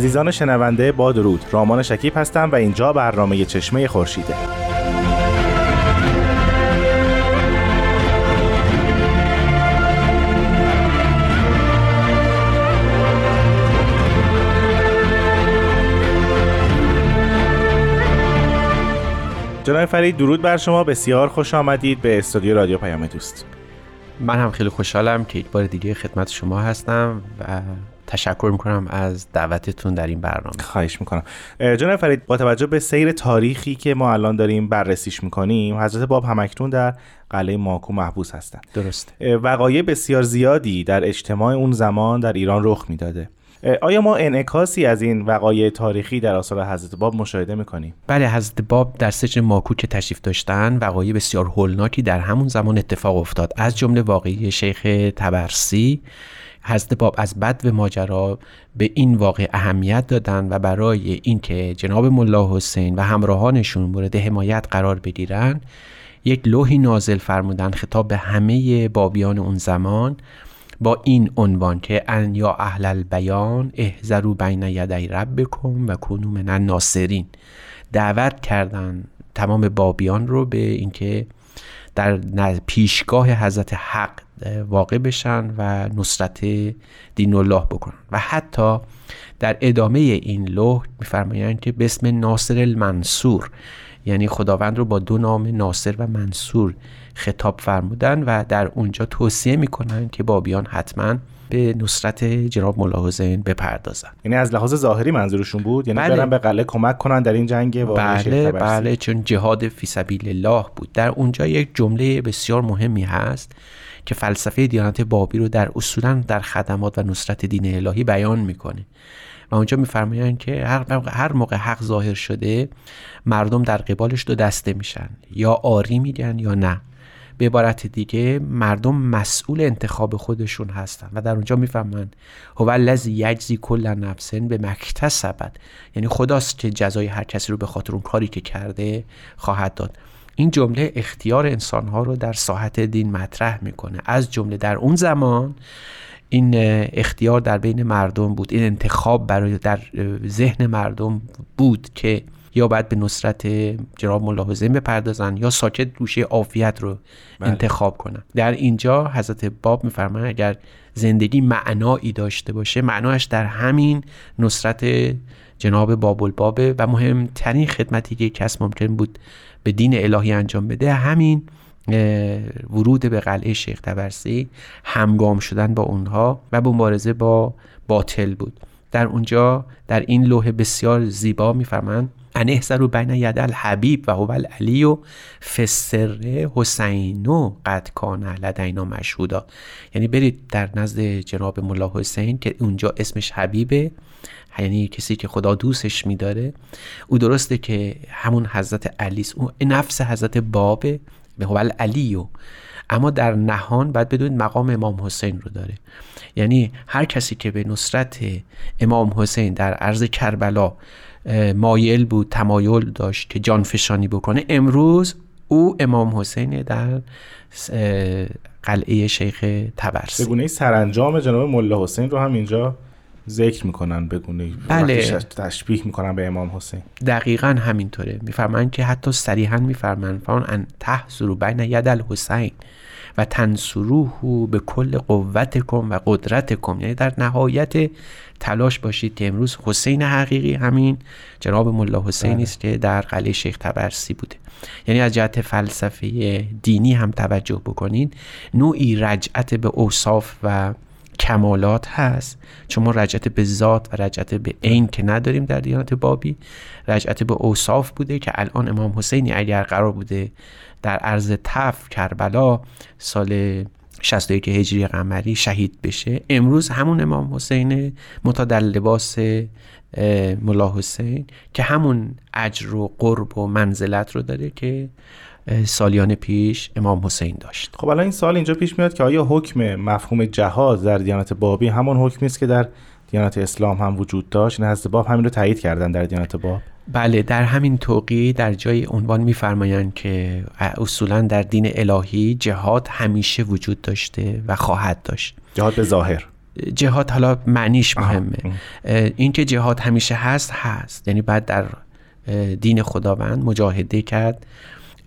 عزیزان شنونده با درود. رامان شکیب هستم و اینجا برنامه چشمه خورشیده. جناب فرید درود بر شما. بسیار خوش آمدید به استودیو رادیو پیام دوست. من هم خیلی خوشحالم که یک بار دیگه خدمت شما هستم و تشکر می‌کنم از دعوتتون در این برنامه. خواهش می‌کنم. جناب فرید با توجه به سیر تاریخی که ما الان داریم بررسیش می‌کنیم حضرت باب همکنون در قلعه ماکو محبوس هستند. درسته. وقایع بسیار زیادی در اجتماع اون زمان در ایران رخ می‌داده. آیا ما انعکاسی از این وقایع تاریخی در آثار حضرت باب مشاهده می‌کنیم؟ بله حضرت باب در سجن ماکو که تشریف داشتن وقایع بسیار هولناکی در همون زمان اتفاق افتاد. از جمله واقعی شیخ تبرسی حضرت باب از بد و ماجرا به این واقع اهمیت دادن و برای اینکه جناب ملا حسین و همراهانشون مورد حمایت قرار بگیرن یک لوحی نازل فرمودن خطاب به همه بابیان اون زمان با این عنوان که ان یا اهل البیان احذروا بین یدی ربکم و کنوا من الناصرین. دعوت کردن تمام بابیان رو به اینکه در پیشگاه حضرت حق واقع بشن و نصرت دین الله بکنن. و حتی در ادامه این لوح میفرمایند که به اسم ناصر المنصور یعنی خداوند رو با دو نام ناصر و منصور خطاب فرمودن و در اونجا توصیه می‌کنن که بابیان حتما به نصرت جناب ملا حسین بپردازن یعنی از لحاظ ظاهری منظورشون بود؟ یعنی بله. برن به قلعه کمک کنن در این جنگ بله بله چون جهاد فی سبیل الله بود. در اونجا یک جمله بسیار مهمی هست که فلسفه دیانت بابی رو در اصولا در خدمات و نصرت دین الهی بیان می‌کنه. و اونجا میفرمایند که هر موقع حق ظاهر شده مردم در قبالش دو دسته میشن. یا آری میگن یا نه. به عبارت دیگه مردم مسئول انتخاب خودشون هستن و در اونجا می‌فهمن هو الذی یجزی کل نفسن به مکتسبت. یعنی خداست که جزای هر کسی رو به خاطر اون کاری که کرده خواهد داد. این جمله اختیار انسانها رو در ساحت دین مطرح می‌کنه. از جمله در اون زمان این اختیار در بین مردم بود. این انتخاب برای در ذهن مردم بود که یا باید به نصرت جناب ملا حسین بپردازن یا ساکت روشه عافیت رو بله. انتخاب کنن در اینجا حضرت باب میفرمایند اگر زندگی معنایی داشته باشه معناش در همین نصرت جناب باب البابه و مهمترین خدمتی که کس ممکن بود به دین الهی انجام بده همین ورود به قلعه شیخ تبرسی همگام شدن با اونها و مبارزه با باطل بود در اونجا در این لوح بسیار زیبا میفرمند ان احذروا بین ید الحبیب و هو العلی و فسر حسینو قد کان لدینا مشهودا. یعنی برید در نزد جناب ملا حسین که اونجا اسمش حبیبه یعنی کسی که خدا دوستش میداره. او درسته که همون حضرت علی او نفس حضرت بابه به هو العلی اما در نهان باید بدونید مقام امام حسین رو داره. یعنی هر کسی که به نصرت امام حسین در عرض کربلا مایل بود تمایل داشت که جان فشانی بکنه امروز او امام حسین در قلعه شیخ تبرسی به گونه سرانجام جناب ملا حسین رو هم اینجا ذکر می‌کنن بگونه بله. تشبیه می‌کنن به امام حسین. دقیقا همینطوره. میفرمان که حتی صریحا میفرمان فرمان ان تحصرو بین ید الحسین و تنصروه به کل قوتکم و قدرتکم. یعنی در نهایت تلاش باشید که امروز حسین حقیقی همین جناب ملا حسینی است که در قلعه شیخ تبرسی بوده. یعنی از جهت فلسفه دینی هم توجه بکنید. نوعی رجعت به اوصاف و کمالات هست. چون ما رجعت به ذات و رجعت به عین که نداریم در دیانت بابی. رجعت به اوصاف بوده که الان امام حسینی اگر قرار بوده در عرض تف کربلا سال 61 هجری قمری شهید بشه. امروز همون امام حسین متا در لباس ملا حسین که همون اجر و قرب و منزلت رو داره که سالیان پیش امام حسین داشت. خب الان این سال اینجا پیش میاد که آیا حکم مفهوم جهاد در دیانت بابی همون حکمی است که در دیانت اسلام هم وجود داشت؟ این حضرت باب همین رو تایید کردن در دیانت باب؟ بله در همین توقی در جای عنوان میفرمایند که اصولا در دین الهی جهاد همیشه وجود داشته و خواهد داشت. جهاد به ظاهر. جهاد حالا معنیش مهمه. این که جهاد همیشه هست هست. یعنی بعد در دین خداوند مجاهده کرد.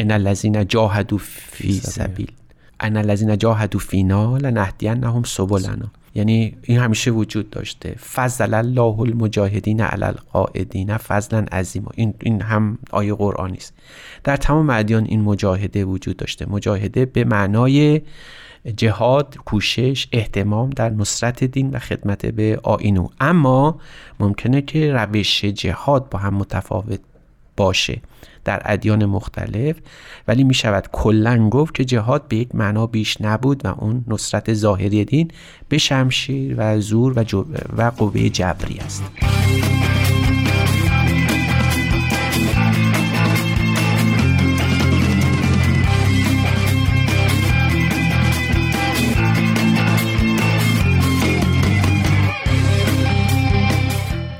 ان الذين جاهدوا فی سبیل ان الذين جاهدوا فینا لنهدینهم سبلنا. یعنی این همیشه وجود داشته. فضل الله المجاهدین علی القاعدین فضلا عظیما. این این هم آیه قرآنی است. در تمام ادیان این مجاهده وجود داشته. مجاهده به معنای جهاد کوشش احتمام در نصرت دین و خدمت به آینو اما ممکنه که روش جهاد با هم متفاوت باشه. در ادیان مختلف ولی می شود کلا گفت که جهاد به یک معنا بیش نبود و اون نصرت ظاهری دین به شمشیر و زور و, و قوه جبری است.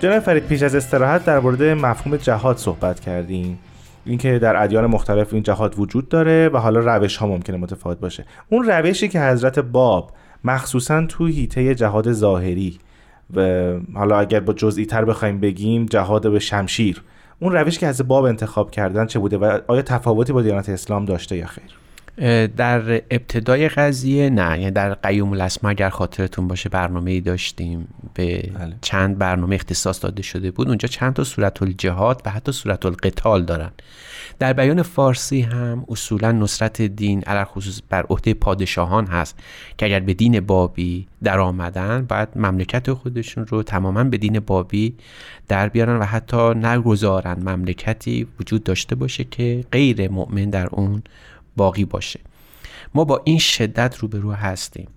جناب فرید پیش از استراحت در مورد مفهوم جهاد صحبت کردیم. اینکه در ادیان مختلف این جهاد وجود داره و حالا روش ها ممکنه متفاوت باشه. اون روشی که حضرت باب مخصوصا تو هیته جهاد ظاهری و حالا اگر با جزئی تر بخوایم بگیم جهاد به شمشیر اون روش که حضرت باب انتخاب کردن چه بوده و آیا تفاوتی با دیانت اسلام داشته یا خیر؟ در ابتدای قضیه نه یعنی در قیوم الاسما اگر خاطرتون باشه برنامه ای داشتیم به بله. چند برنامه اختصاص داده شده بود اونجا چند تا صورت الجهاد و حتی صورت القتال دارن در بیان فارسی هم اصولا نصرت دین علر خصوص بر عهده پادشاهان هست که اگر به دین بابی در آمدن باید مملکت خودشون رو تماما به دین بابی در بیارن و حتی نگذارن مملکتی وجود داشته باشه که غیر مؤمن در اون باقی باشه. ما با این شدت روبرو هستیم.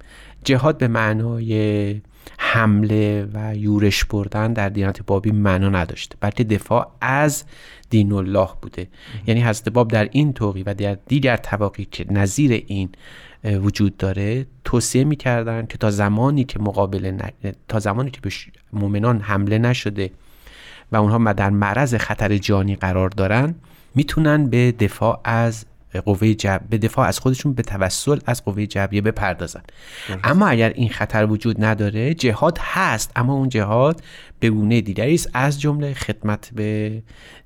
جهاد به معنای حمله و یورش بردن در دیانت بابی معنا نداشته بلکه دفاع از دین الله بوده. یعنی حضرت باب در این توقی و در دیگر تواقی که نظیر این وجود داره توصیه می‌کردن که تا زمانی که مقابل تا زمانی که به مؤمنان حمله نشده و اونها در معرض خطر جانی قرار دارن می‌تونن به دفاع از قوه جب... به دفاع از خودشون به توسل از قوه جبریه بپردازن. اما اگر این خطر وجود نداره جهاد هست اما اون جهاد به گونه دیگری است از جمله خدمت به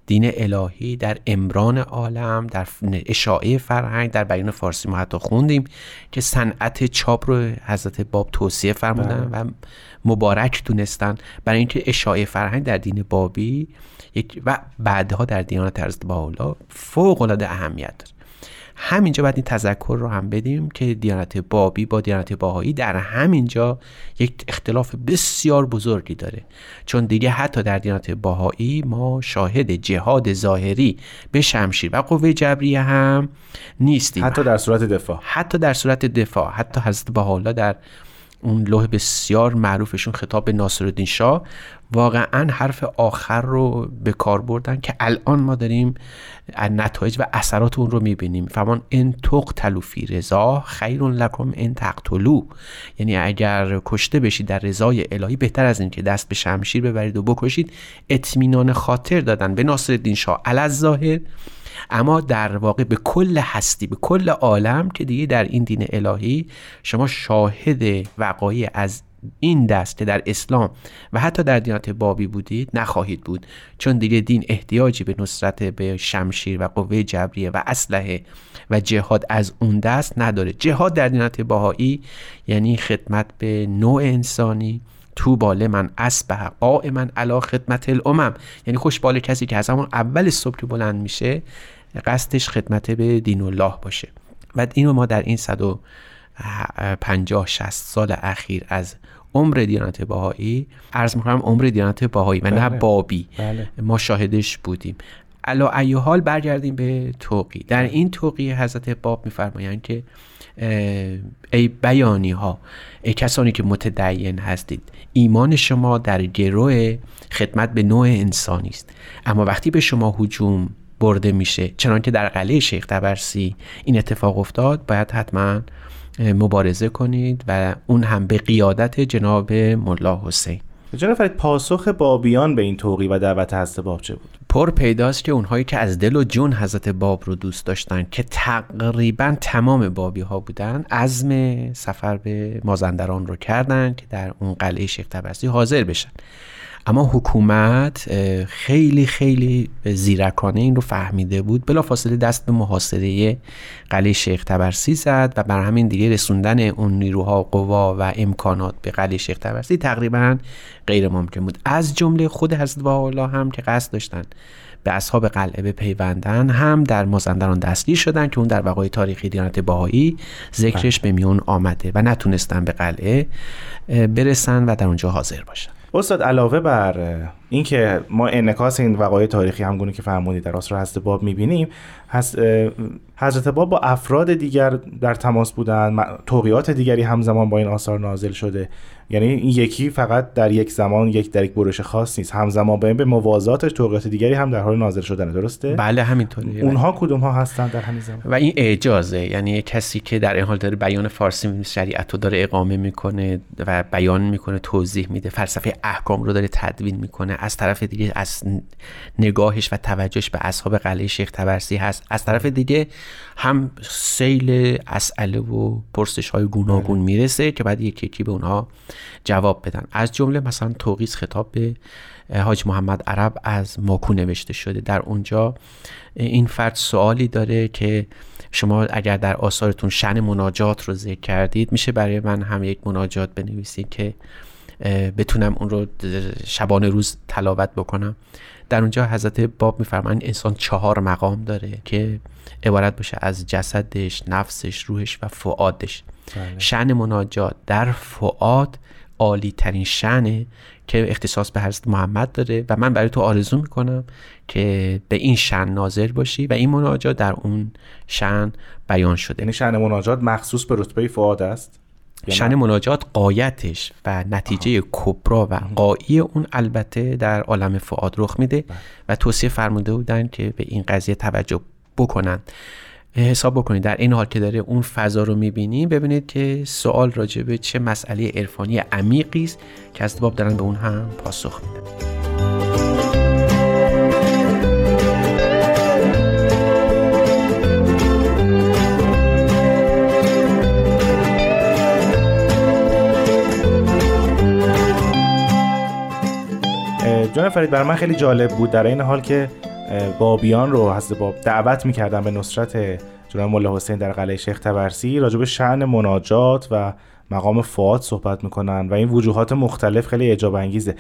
دین الهی در امران عالم در اشاعه فرهنگ در بیان فارسی ما حتی خوندیم که صنعت چاپ رو حضرت باب توصیه فرمودن بله. و مبارک دونستن. برای اینکه اشاعه فرهنگ در دین بابی و بعدها در دیانت حضرت باولا فوق العاده اهمیت داره. همینجا باید این تذکر رو هم بدیم که دیانت بابی با دیانت باهایی در همینجا یک اختلاف بسیار بزرگی داره. چون دیگه حتی در دیانت باهایی ما شاهد جهاد ظاهری به شمشیر و قوه جبریه هم نیستیم. حتی در صورت دفاع. حتی در صورت دفاع. حتی حضرت بهاءالله در اون لوح بسیار معروفشون خطاب به ناصرالدین شاه. واقعا حرف آخر رو به کار بردن که الان ما داریم نتایج و اثرات اون رو می‌بینیم. فرمان ان تقتلوا فی رضا خیر لکم ان تقتلوا. یعنی اگر کشته بشید در رضای الهی بهتر از این که دست به شمشیر ببرید و بکشید. اطمینان خاطر دادن به ناصرالدین شاه. ظاهر اما در واقع به کل هستی به کل عالم که دیگه در این دین الهی شما شاهد وقایع از این دست که در اسلام و حتی در دینات بابی بودید نخواهید بود. چون دیگه دین احتیاجی به نصرت به شمشیر و قوه جبریه و اسلحه و جهاد از اون دست نداره. جهاد در دینات باهایی یعنی خدمت به نوع انسانی تو باله من اسبه من علا خدمت الامم. یعنی خوشبال کسی که از همون اول صبح بلند میشه قصدش خدمت به دین الله باشه. و اینو ما در این 150 60 سال اخیر از عمر دیانت باهایی عرض می‌کنم عمر دیانت باهایی و نه بله. بابی. بله. ما شاهدش بودیم. علا ای حال برگردیم به توقی. در این توقی حضرت باب میفرمایند که ای بیانی ها ای کسانی که متدین هستید. ایمان شما در گروه خدمت به نوع انسانی است. اما وقتی به شما حجوم برده میشه چنانکه در قلعه شیخ تبرسی این اتفاق افتاد باید حتما مبارزه کنید و اون هم به قیادت جناب ملا حسین. جناب فرید پاسخ بابیان به این توقی و دعوت حضرت باب چه بود؟ پر پیداست که اونهایی که از دل و جون حضرت باب رو دوست داشتن که تقریبا تمام بابی ها بودن عزم سفر به مازندران رو کردن که در اون قلعه شیخ تبرسی حاضر بشن. اما حکومت خیلی خیلی زیرکانه این رو فهمیده بود. بلا فاصله دست به محاصره قلعه شیخ تبرسی زد و بر همین دیگه رسوندن اون نیروها قوا و امکانات به قلعه شیخ تبرسی تقریبا غیر ممکن بود. از جمله خود حضرت الله هم که قصد داشتن به اصحاب قلعه بپیوندن هم در مازندران دستگیر شدن که اون در وقای تاریخی دیانت باهایی ذکرش بله. به میون آمده و نتونستن به قلعه برسن و در اونجا حاضر باشن. استاد علاوه بر اینکه ما انعکاس این وقایع تاریخی همگونه که فرمودید در آثار حضرت باب می‌بینیم حضرت باب با افراد دیگر در تماس بودن توقیات دیگری همزمان با این آثار نازل شده. یعنی این یکی فقط در یک زمان یک در یک برش خاص نیست. همزمان با این به موازاتش توقیات دیگری هم در حال نازل شدن درسته؟ بله همینطوره اونها کدوم ها هستن در همین زمان؟ و این اعجازه. یعنی کسی که در این حال داره بیان فارسی شریعت رو داره اقامه می‌کنه و بیان می‌کنه توضیح میده فلسفه احکام رو داره تدوین می‌کنه. از طرف دیگه از نگاهش و توجهش به اصحاب قلعه شیخ تبرسی هست. از طرف دیگه هم سیل اسئله و پرسش های گوناگون می‌رسه که بعد یکی یکی به اونها جواب بدن. از جمله مثلا توقیس خطاب به حاج محمد عرب از ماکو نوشته شده. در اونجا این فرد سوالی داره که شما اگر در آثارتون شن مناجات رو ذکر کردید میشه برای من هم یک مناجات بنویسید که بتونم اون رو شبانه روز تلاوت بکنم. در اونجا حضرت باب میفرمایند انسان چهار مقام داره که عبارت باشه از جسدش نفسش روحش و فعادش بله. شن مناجات. در فعاد عالی ترین شنه که اختصاص به حضرت محمد داره و من برای تو آرزو می‌کنم که به این شن ناظر باشی و این مناجات در اون شن بیان شده. یعنی شن مناجات مخصوص به رتبه فعاد است؟ شن مناجات قایتش و نتیجه کبرا و قایی اون البته در عالم فعاد رخ میده بله. و توصیه فرموده بودن که به این قضیه توجه بکنن. حساب بکنید. در این حال که داره اون فضا رو می‌بینیم ببینید که سوال راجع به چه مسئله عرفانی عمیقی است که از باب دارن به اون هم پاسخ میدن. جان فرید برای من خیلی جالب بود. در این حال که بابیان رو حضرت باب دعوت می‌کردن به نصرت جناب مولا حسین در قلعه شیخ تبرسی راجب شعن مناجات و مقام فعاد صحبت می‌کنن و این وجوهات مختلف خیلی اعجاب انگیزه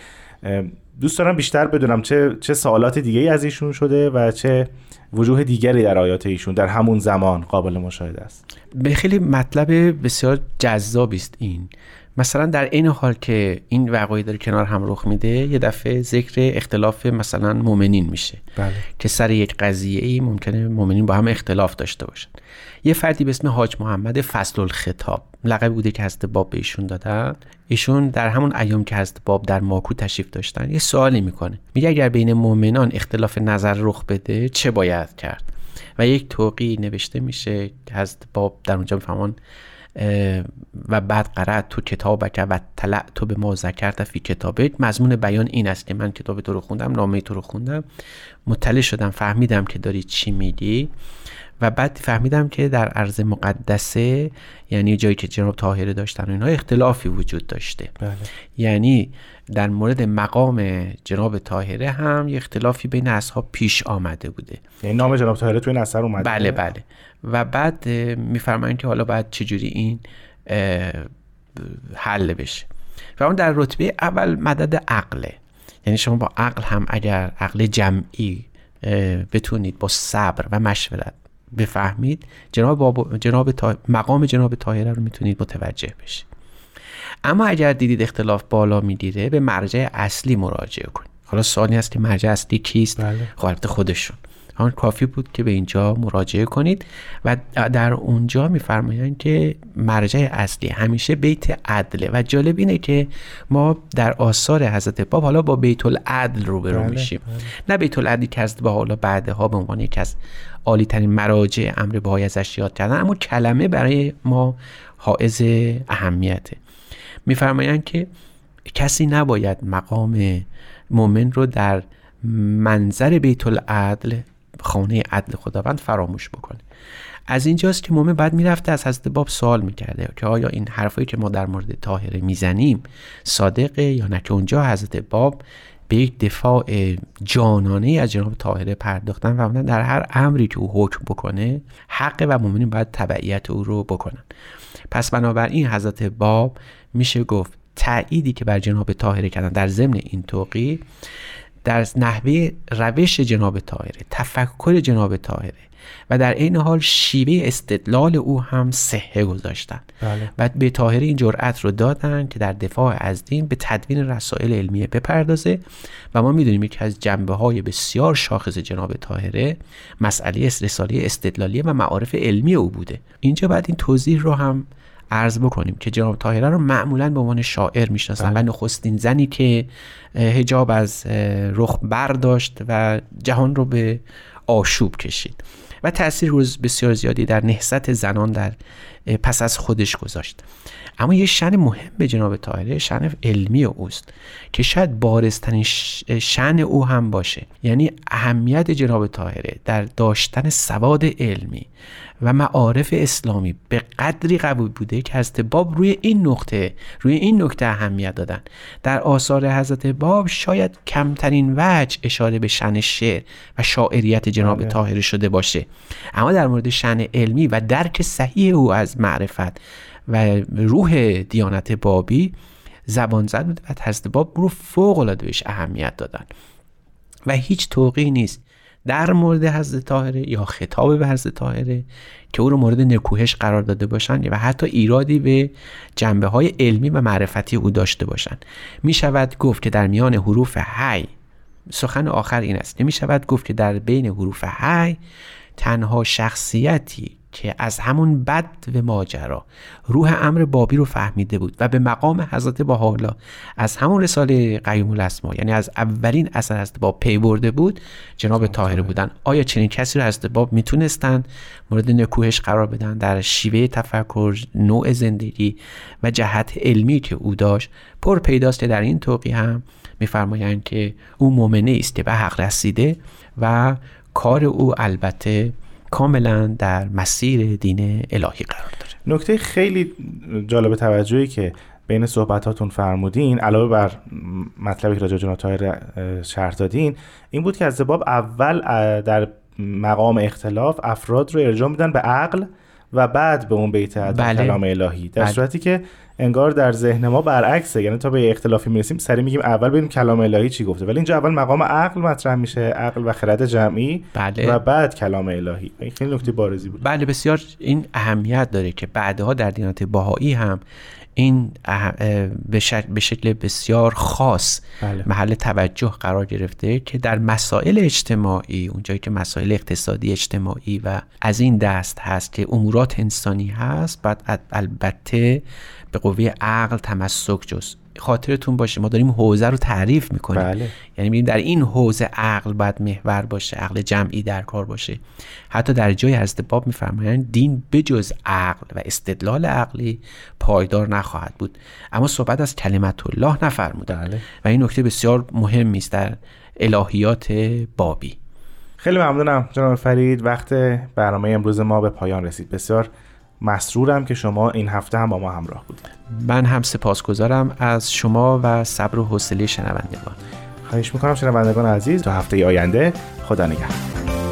دوست دارم بیشتر بدونم چه چه سوالات دیگه از ایشون شده و چه وجوه دیگری در آیات ایشون در همون زمان قابل مشاهده است. به خیلی مطلب بسیار جذاب است این. مثلا در این حال که این وقایع داره کنار هم رخ میده یه دفعه ذکر اختلاف مثلا مؤمنین میشه. بله. که سر یک قضیه ای ممکنه مؤمنین با هم اختلاف داشته باشن. یه فردی به اسم حاج محمد فصل الخطاب لقب بوده که حضرت باب به ایشون دادن. ایشون در همون ایام که حضرت باب در ماکو تشریف داشتن یه سوالی می‌کنه. میگه اگر بین مؤمنان اختلاف نظر رخ بده چه باید کرد؟ و یک توقی نوشته میشه که حضرت باب در اونجا میفهمان و بعد قرأت تو کتابک و طلع تو به ما ذکرت فی کتابت مضمون بیان این است که من کتاب تو رو خوندم نامه تو رو خوندم. مطلع شدم فهمیدم که داری چی میگی. و بعد فهمیدم که در عرض مقدسه یعنی جایی که جناب طاهره داشتن و اینها اختلافی وجود داشته. بله. یعنی در مورد مقام جناب طاهره هم یه اختلافی بین اصحاب پیش آمده بوده. یعنی نام جناب طاهره توی این اثر اومده؟ بله بله. و بعد میفرمایند که حالا باید چجوری این حل بشه. و اون در رتبه اول مدد عقله یعنی شما با عقل هم اگر عقل جمعی بتونید با صبر و مشورت بفهمید جناب, بابا- جناب تا- مقام جناب طاهره رو می‌تونید متوجه بشید. اما اگر دیدید اختلاف بالا می‌گیره به مرجع اصلی مراجعه کنید. حالا سوالی هست که مرجع اصلی کیست؟ بله. خب البته خودشون. آن کافی بود که به اینجا مراجعه کنید و در اونجا میفرمایند که مرجع اصلی همیشه بیت عدله و جالب اینه که ما در آثار حضرت باب حالا با بیت العدل روبرو بله، میشیم. نه بیت العدلی که از با حالا بعدها به عنوان یکی از عالی ترین مراجع امر بهای ازش یاد کردن اما کلمه برای ما حائز اهمیته. میفرمایند که کسی نباید مقام مؤمن رو در منظر بیت العدل خانه عدل خداوند فراموش بکنه. از اینجاست که مومن بعد می‌رفته از حضرت باب سوال می‌کرده که آیا این حرفایی که ما در مورد طاهره می‌زنیم صادقه یا نه؟ که اونجا حضرت باب به یک دفاع جانانه از جناب طاهره پرداختن و در هر امری که او حکم بکنه حق و مؤمنین باید تبعیت او رو بکنن. پس بنابراین حضرت باب میشه گفت تأییدی که بر جناب طاهره کردن در ضمن این توقی در نحوه روش جناب طاهره تفکر جناب طاهره و در عین حال شیوه استدلال او هم صحه گذاشتن بله. و به طاهره این جرأت رو دادن که در دفاع از دین به تدوین رسائل علمیه بپردازه و ما می‌دونیم یکی از جنبه های بسیار شاخص جناب طاهره مسئله رساله استدلالیه و معارف علمی او بوده اینجا بعد این توضیح رو هم عرض بکنیم که جناب طاهره رو معمولا به عنوان شاعر می‌شناسن و نخستین زنی که هجاب از رخ برداشت و جهان رو به آشوب کشید و تاثیر روز بسیار زیادی در نهضت زنان در پس از خودش گذاشت. اما یه شن مهم به جناب طاهره شن علمی اوست که شاید بارزترین شن او هم باشه. یعنی اهمیت جناب طاهره در داشتن سواد علمی و معارف اسلامی به قدری قبول بوده که حضرت باب روی این نقطه روی این نکته اهمیت دادن. در آثار حضرت باب شاید کمترین وجه اشاره به شن شعر و شاعریت جناب بله. طاهره شده باشه. اما در مورد شن علمی و درک صحیح او از معرفت و روح دیانت بابی زبان زد بود و حضرت باب رو فوق العاده بهش اهمیت دادن. و هیچ توقی نیست در مورد حضرت طاهره یا خطاب به حضرت طاهره که او رو مورد نکوهش قرار داده باشند و حتی ایرادی به جنبه های علمی و معرفتی او داشته باشند می شود گفت که در میان حروف هی سخن آخر این است. نمی شود گفت که در بین حروف هی تنها شخصیتی که از همون بد و ماجرا. روح امر بابی رو فهمیده بود و به مقام حضرت باحالا از همون رساله قیوم الاسما یعنی از اولین اثر حضرت باب پی برده بود جناب طاهره بودن. آیا چنین کسی رو حضرت باب می‌تونستن مورد نکوهش قرار بدن در شیوه تفکر نوع زندگی و جهت علمی که او داشت؟ پر پیداست در این توقی هم میفرمایند که او مؤمنه است به حق رسیده و کار او البته کاملا در مسیر دین الهی قرار داره نکته خیلی جالب توجهی که بین صحبتاتون فرمودین علاوه بر مطلبی که راجع طاهر شرح دادین این بود که از باب اول در مقام اختلاف افراد رو ارجاع میدن به عقل و بعد به اون بیت بله. کلام الهی در بله. صورتی که انگار در ذهن ما برعکسه یعنی تا به اختلافی می‌رسیم سری میگیم اول ببینیم کلام الهی چی گفته ولی اینجا اول مقام عقل مطرح میشه عقل و خرد جمعی بله. و بعد کلام الهی این خیلی نکته بارزی بود بله بسیار این اهمیت داره که بعدها در دینات باهایی هم این به شکل بسیار خاص بله. محل توجه قرار گرفته که در مسائل اجتماعی اونجایی که مسائل اقتصادی اجتماعی و از این دست هست که امورات انسانی هست بعد البته به قوه عقل تمسک جز. خاطرتون باشه ما داریم حوزه رو تعریف می‌کنیم. بله. یعنی میگیم در این حوزه عقل باید محور باشه عقل جمعی در کار باشه. حتی در جای حضرت باب میفرمایند دین بجز عقل و استدلال عقلی پایدار نخواهد بود. اما صحبت از کلمت الله نفرمودن بله. و این نکته بسیار مهمی است در الهیات بابی. خیلی ممنونم جناب فرید. وقت برنامه امروز ما به پایان رسید. بسیار مسرورم که شما این هفته هم با ما همراه بودید. من هم سپاسگزارم از شما و صبر و حوصله شنوندگان. خواهش می‌کنم شنوندگان عزیز تا هفته آینده خدا نگهدار.